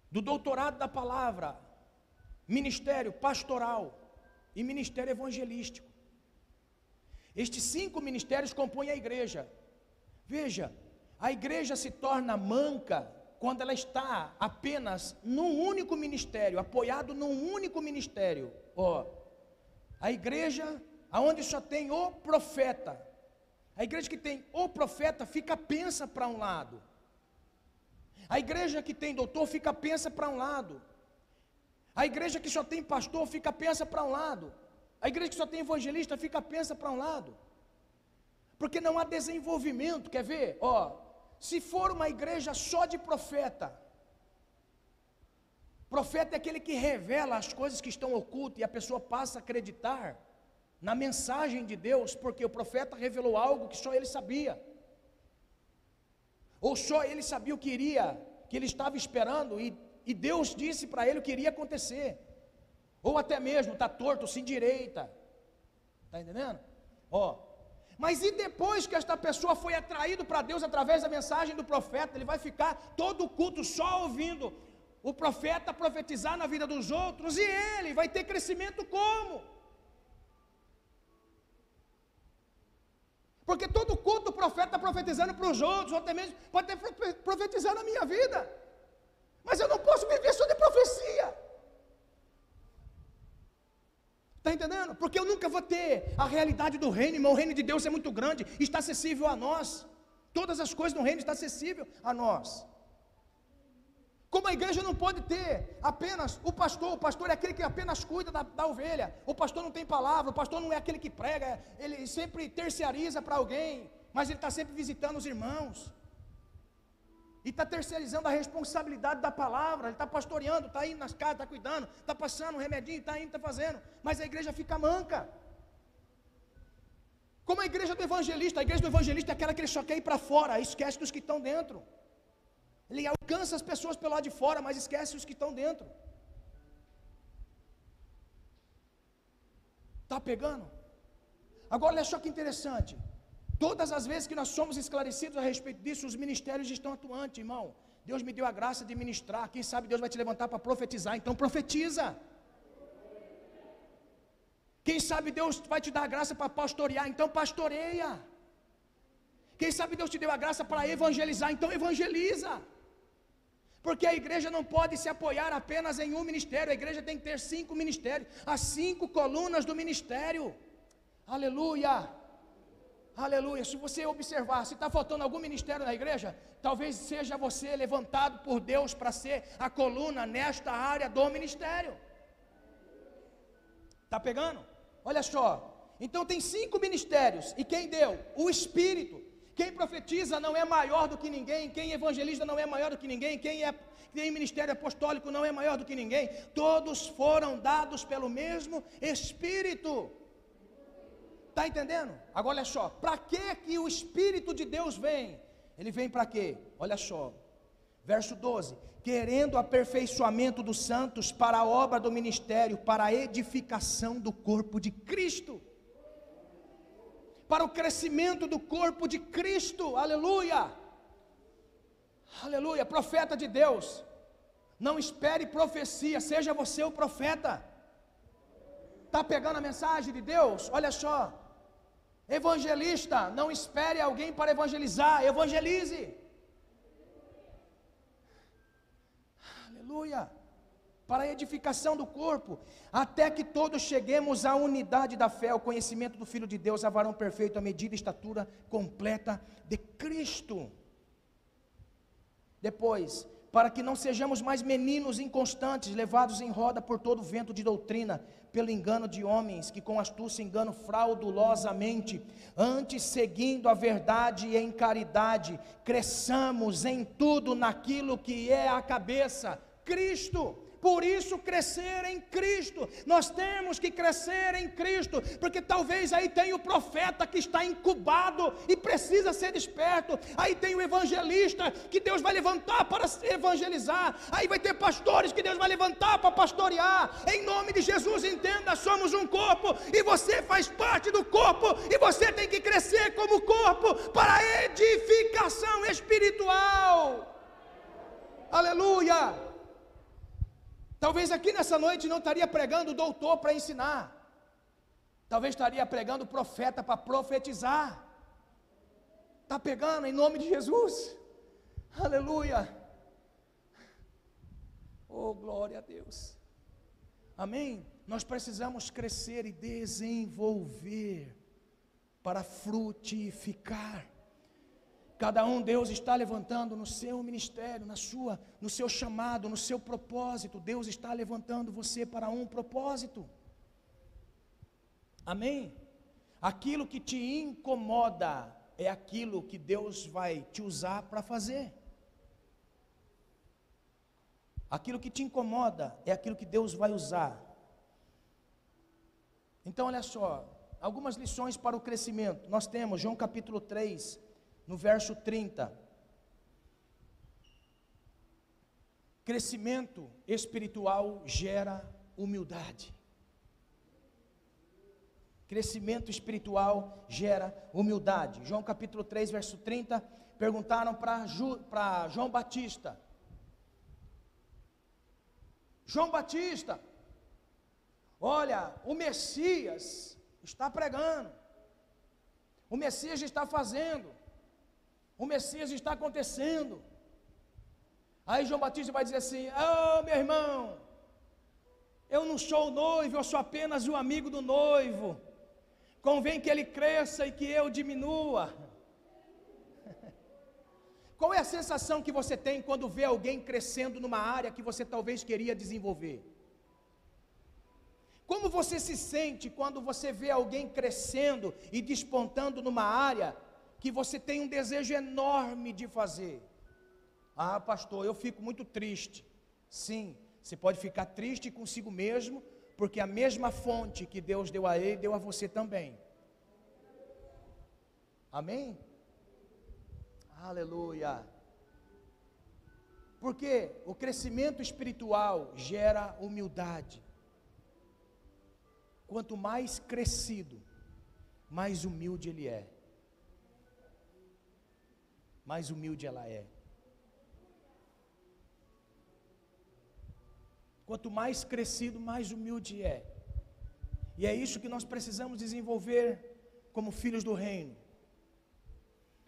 do doutorado da palavra, ministério pastoral e ministério evangelístico. Estes cinco ministérios compõem a igreja. Veja, a igreja se torna manca quando ela está apenas num único ministério, apoiado num único ministério. Ó, a igreja aonde só tem o profeta. A igreja que tem o profeta fica pensa para um lado. A igreja que tem doutor fica pensa para um lado. A igreja que só tem pastor fica pensa para um lado. A igreja que só tem evangelista fica pensa para um lado. Porque não há desenvolvimento, quer ver? Ó, se for uma igreja só de profeta, profeta é aquele que revela as coisas que estão ocultas e a pessoa passa a acreditar na mensagem de Deus, porque o profeta revelou algo que só ele sabia. Ou só ele sabia o que iria, que ele estava esperando, e, e Deus disse para ele o que iria acontecer. Ou até mesmo, está torto, se endireita. Está entendendo? Ó, mas e depois que esta pessoa foi atraído para Deus através da mensagem do profeta, ele vai ficar todo o culto só ouvindo o profeta profetizar na vida dos outros, e ele vai ter crescimento como? Porque todo culto o profeta está profetizando para os outros, ou até mesmo pode ter profetizando a minha vida. Mas eu não posso viver só de profecia. Está entendendo? Porque eu nunca vou ter a realidade do reino, irmão. O reino de Deus é muito grande, está acessível a nós. Todas as coisas do reino estão acessíveis a nós. Como a igreja não pode ter apenas o pastor, o pastor é aquele que apenas cuida da, da ovelha, o pastor não tem palavra, o pastor não é aquele que prega, ele sempre terciariza para alguém, mas ele está sempre visitando os irmãos e está terceirizando a responsabilidade da palavra, ele está pastoreando, está indo nas casas, está cuidando, está passando um remedinho, está indo, está fazendo, mas a igreja fica manca. Como a igreja do evangelista, a igreja do evangelista é aquela que ele só quer ir para fora, esquece dos que estão dentro. Ele alcança as pessoas pelo lado de fora, mas esquece os que estão dentro. Está pegando? Agora olha só que interessante. Todas as vezes que nós somos esclarecidos a respeito disso, os ministérios estão atuantes, irmão. Deus me deu a graça de ministrar. Quem sabe Deus vai te levantar para profetizar, então profetiza. Quem sabe Deus vai te dar a graça para pastorear, então pastoreia. Quem sabe Deus te deu a graça para evangelizar, então evangeliza. Porque a igreja não pode se apoiar apenas em um ministério, a igreja tem que ter cinco ministérios, as cinco colunas do ministério. Aleluia. Aleluia. Se você observar, se está faltando algum ministério na igreja, talvez seja você levantado por Deus para ser a coluna nesta área do ministério. Está pegando? Olha só. Então tem cinco ministérios. E quem deu? O Espírito. Quem profetiza não é maior do que ninguém. Quem evangeliza não é maior do que ninguém. Quem é tem ministério apostólico não é maior do que ninguém. Todos foram dados pelo mesmo Espírito. Está entendendo? Agora olha só, para que que o Espírito de Deus vem? Ele vem para quê? Olha só, verso 12: querendo aperfeiçoamento dos santos para a obra do ministério, para a edificação do corpo de Cristo, para o crescimento do corpo de Cristo, aleluia, aleluia, profeta de Deus, não espere profecia, seja você o profeta, está pegando a mensagem de Deus? Olha só, Evangelista, não espere alguém para evangelizar, evangelize. Aleluia. Para a edificação do corpo, até que todos cheguemos à unidade da fé, ao conhecimento do Filho de Deus, a varão perfeito, a medida e estatura completa de Cristo. Depois, para que não sejamos mais meninos inconstantes, levados em roda por todo vento de doutrina, pelo engano de homens que com astúcia enganam fraudulosamente, antes seguindo a verdade em caridade, cresçamos em tudo naquilo que é a cabeça, Cristo. Por isso, crescer em Cristo. Nós temos que crescer em Cristo, porque talvez aí tenha o profeta que está incubado e precisa ser desperto. Aí tem o evangelista que Deus vai levantar para evangelizar. Aí vai ter pastores que Deus vai levantar para pastorear. Em nome de Jesus, entenda: somos um corpo e você faz parte do corpo e você tem que crescer como corpo para edificação espiritual. Aleluia! Talvez aqui nessa noite não estaria pregando doutor para ensinar. Talvez estaria pregando profeta para profetizar. Está pegando em nome de Jesus. Aleluia. Oh, glória a Deus. Amém? Nós precisamos crescer e desenvolver para frutificar. Cada um Deus está levantando no seu ministério, na sua, no seu chamado, no seu propósito. Deus está levantando você para um propósito. Amém? Aquilo que te incomoda é aquilo que Deus vai te usar para fazer. Aquilo que te incomoda é aquilo que Deus vai usar. Então, olha só, algumas lições para o crescimento. Nós temos João capítulo 3, no verso 30. Crescimento espiritual gera humildade. Crescimento espiritual gera humildade. João capítulo 3, verso 30. Perguntaram para João Batista: João Batista, olha, o Messias está pregando, o Messias está fazendo, o Messias está acontecendo. Aí João Batista vai dizer assim: Oh, meu irmão, eu não sou o noivo, eu sou apenas o amigo do noivo. Convém que ele cresça e que eu diminua. [LAUGHS] Qual é a sensação que você tem quando vê alguém crescendo numa área que você talvez queria desenvolver? Como você se sente quando você vê alguém crescendo e despontando numa área que você tem um desejo enorme de fazer. Ah, pastor, eu fico muito triste. Sim, você pode ficar triste consigo mesmo, porque a mesma fonte que Deus deu a ele, deu a você também. Amém? Aleluia. Porque o crescimento espiritual gera humildade. Quanto mais crescido, mais humilde ele é mais humilde ela é. Quanto mais crescido, mais humilde é. E é isso que nós precisamos desenvolver como filhos do reino.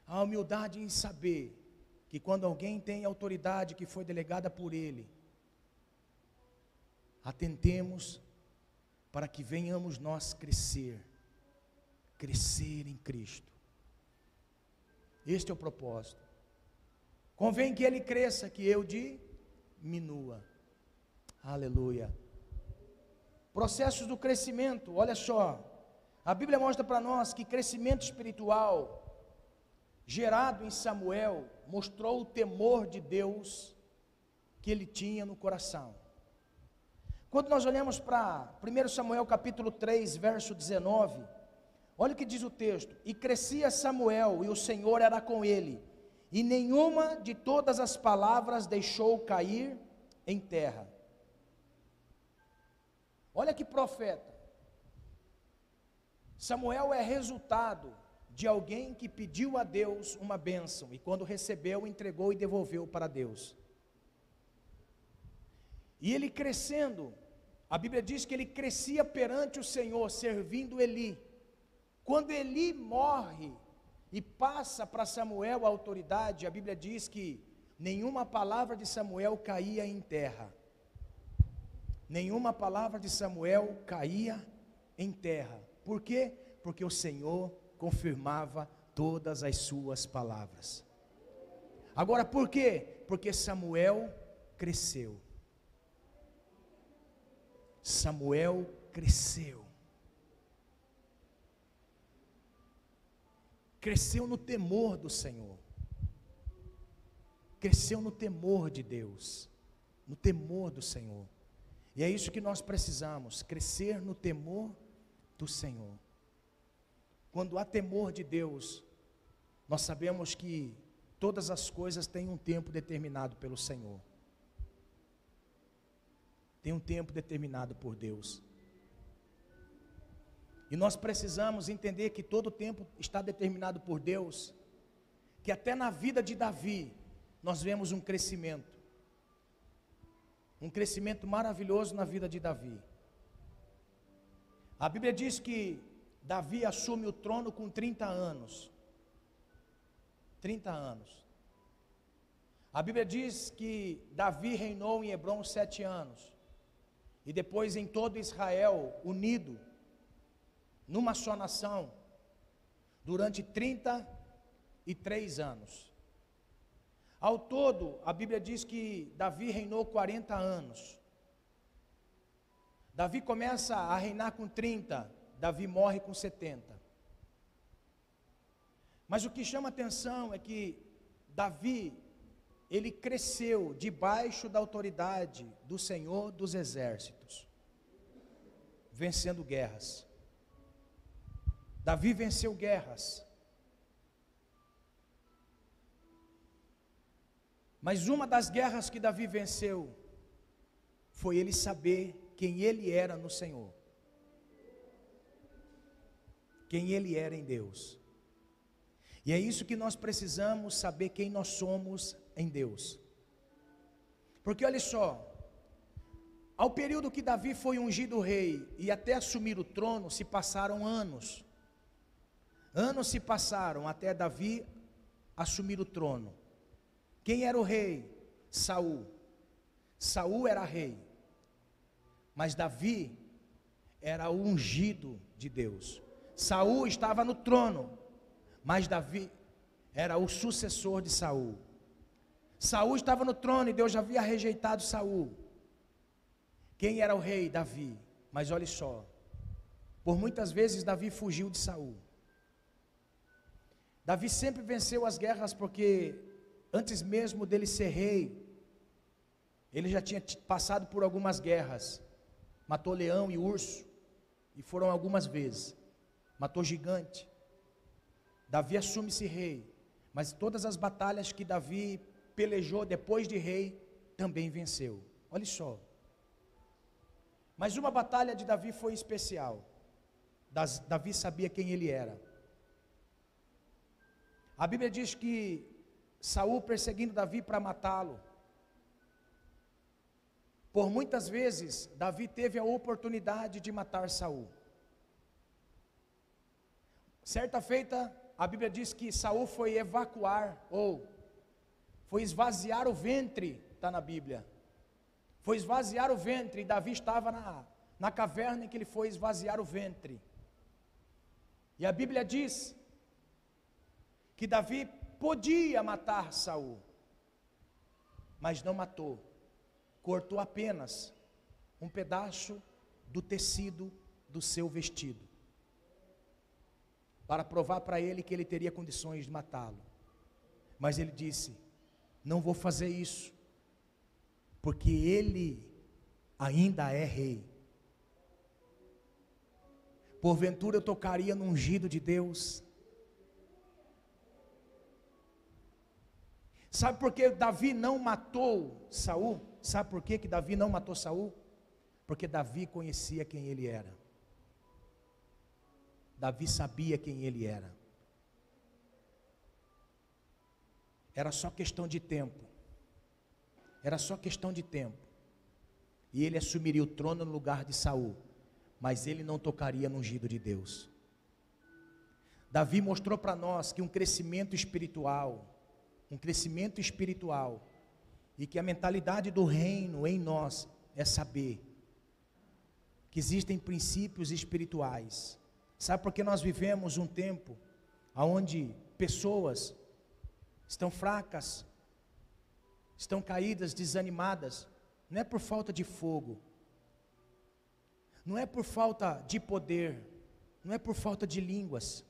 A humildade em saber que quando alguém tem autoridade que foi delegada por ele, atentemos para que venhamos nós crescer, crescer em Cristo. Este é o propósito. Convém que ele cresça, que eu diminua. Aleluia. Processos do crescimento, olha só. A Bíblia mostra para nós que crescimento espiritual gerado em Samuel mostrou o temor de Deus que ele tinha no coração. Quando nós olhamos para 1 Samuel capítulo 3, verso 19, Olha o que diz o texto: E crescia Samuel, e o Senhor era com ele, e nenhuma de todas as palavras deixou cair em terra. Olha que profeta. Samuel é resultado de alguém que pediu a Deus uma bênção e quando recebeu, entregou e devolveu para Deus. E ele crescendo, a Bíblia diz que ele crescia perante o Senhor, servindo Eli. Quando Eli morre e passa para Samuel a autoridade, a Bíblia diz que nenhuma palavra de Samuel caía em terra. Nenhuma palavra de Samuel caía em terra. Por quê? Porque o Senhor confirmava todas as suas palavras. Agora, por quê? Porque Samuel cresceu. Samuel cresceu. Cresceu no temor do Senhor, cresceu no temor de Deus, no temor do Senhor. E é isso que nós precisamos, crescer no temor do Senhor. Quando há temor de Deus, nós sabemos que todas as coisas têm um tempo determinado pelo Senhor. Tem um tempo determinado por Deus. E nós precisamos entender que todo tempo está determinado por Deus, que até na vida de Davi nós vemos um crescimento. Um crescimento maravilhoso na vida de Davi. A Bíblia diz que Davi assume o trono com 30 anos. 30 anos. A Bíblia diz que Davi reinou em Hebron sete anos. E depois em todo Israel, unido, numa só nação, durante 33 anos. Ao todo, a Bíblia diz que Davi reinou 40 anos. Davi começa a reinar com 30, Davi morre com 70. Mas o que chama atenção é que Davi, ele cresceu debaixo da autoridade do Senhor dos exércitos, vencendo guerras. Davi venceu guerras. Mas uma das guerras que Davi venceu foi ele saber quem ele era no Senhor. Quem ele era em Deus. E é isso que nós precisamos saber quem nós somos em Deus. Porque olha só, ao período que Davi foi ungido rei e até assumir o trono se passaram anos. Anos se passaram até Davi assumir o trono. Quem era o rei? Saul. Saul era rei. Mas Davi era o ungido de Deus. Saul estava no trono, mas Davi era o sucessor de Saul. Saul estava no trono e Deus já havia rejeitado Saul. Quem era o rei? Davi. Mas olhe só, por muitas vezes Davi fugiu de Saul. Davi sempre venceu as guerras porque antes mesmo dele ser rei, ele já tinha passado por algumas guerras. Matou leão e urso, e foram algumas vezes. Matou gigante. Davi assume-se rei, mas todas as batalhas que Davi pelejou depois de rei, também venceu. Olha só. Mas uma batalha de Davi foi especial. Davi sabia quem ele era. A Bíblia diz que Saul perseguindo Davi para matá-lo. Por muitas vezes Davi teve a oportunidade de matar Saul. Certa feita, a Bíblia diz que Saul foi evacuar ou foi esvaziar o ventre, está na Bíblia. Foi esvaziar o ventre, e Davi estava na, na caverna em que ele foi esvaziar o ventre. E a Bíblia diz que Davi podia matar Saul, mas não matou. Cortou apenas um pedaço do tecido do seu vestido, para provar para ele que ele teria condições de matá-lo. Mas ele disse: Não vou fazer isso, porque ele ainda é rei. Porventura eu tocaria no ungido de Deus, Sabe por que Davi não matou Saul? Sabe por que, que Davi não matou Saul? Porque Davi conhecia quem ele era. Davi sabia quem ele era. Era só questão de tempo. Era só questão de tempo. E ele assumiria o trono no lugar de Saul, mas ele não tocaria no ungido de Deus. Davi mostrou para nós que um crescimento espiritual, um crescimento espiritual, e que a mentalidade do reino em nós é saber que existem princípios espirituais. Sabe por que nós vivemos um tempo onde pessoas estão fracas, estão caídas, desanimadas? Não é por falta de fogo, não é por falta de poder, não é por falta de línguas,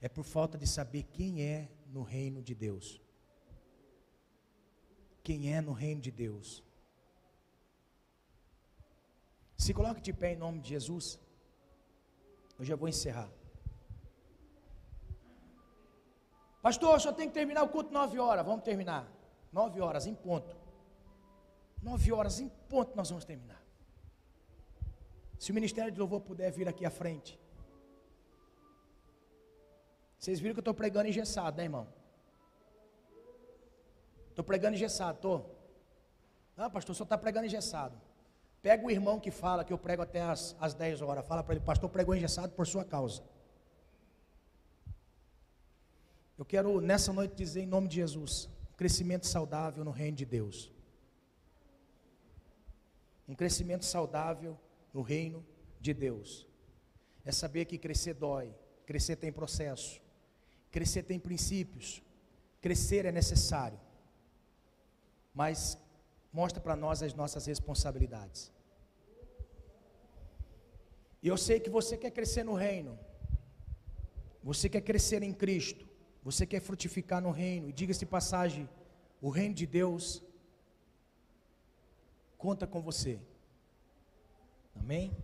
é por falta de saber quem é no reino de Deus. Quem é no reino de Deus. Se coloque de pé em nome de Jesus. Eu já vou encerrar. Pastor, só tem que terminar o culto nove horas. Vamos terminar. Nove horas em ponto. Nove horas em ponto nós vamos terminar. Se o Ministério de Louvor puder vir aqui à frente. Vocês viram que eu estou pregando engessado, né, irmão? Estou pregando engessado, estou. Não, pastor, só está pregando engessado. Pega o irmão que fala que eu prego até as, as 10 horas. Fala para ele, pastor, pregou engessado por sua causa. Eu quero nessa noite dizer em nome de Jesus, um crescimento saudável no reino de Deus. Um crescimento saudável no reino de Deus. É saber que crescer dói, crescer tem processo, crescer tem princípios, crescer é necessário. Mas mostra para nós as nossas responsabilidades. E eu sei que você quer crescer no reino, você quer crescer em Cristo, você quer frutificar no reino, e diga-se passagem, o reino de Deus conta com você. Amém?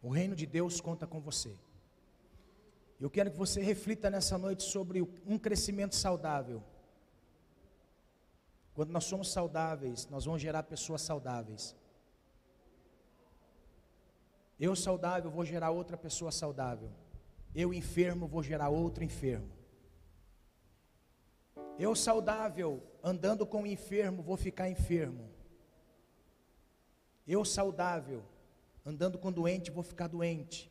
O reino de Deus conta com você. Eu quero que você reflita nessa noite sobre um crescimento saudável. Quando nós somos saudáveis, nós vamos gerar pessoas saudáveis. Eu saudável vou gerar outra pessoa saudável. Eu enfermo vou gerar outro enfermo. Eu saudável andando com o enfermo vou ficar enfermo. Eu saudável andando com doente vou ficar doente.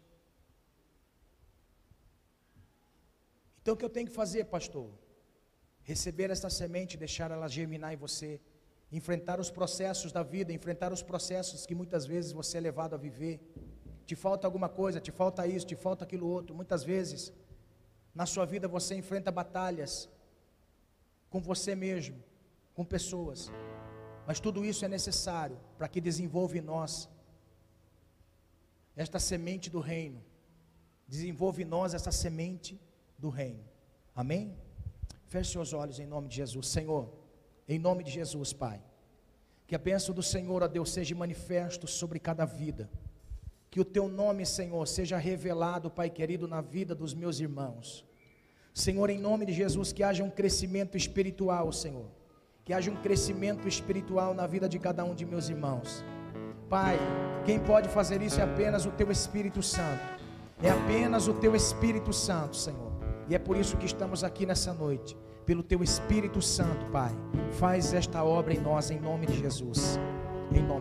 Então o que eu tenho que fazer, pastor? receber essa semente, deixar ela germinar em você, enfrentar os processos da vida, enfrentar os processos que muitas vezes você é levado a viver. Te falta alguma coisa, te falta isso, te falta aquilo outro. Muitas vezes, na sua vida você enfrenta batalhas com você mesmo, com pessoas. Mas tudo isso é necessário para que desenvolva em nós esta semente do reino. Desenvolva em nós essa semente do reino. Amém? Feche seus olhos em nome de Jesus. Senhor, em nome de Jesus, Pai. Que a bênção do Senhor, ó Deus, seja manifesto sobre cada vida. Que o teu nome, Senhor, seja revelado, Pai querido, na vida dos meus irmãos. Senhor, em nome de Jesus, que haja um crescimento espiritual, Senhor. Que haja um crescimento espiritual na vida de cada um de meus irmãos. Pai, quem pode fazer isso é apenas o teu Espírito Santo. É apenas o teu Espírito Santo, Senhor. E é por isso que estamos aqui nessa noite pelo teu Espírito Santo, Pai. Faz esta obra em nós, em nome de Jesus. Em nome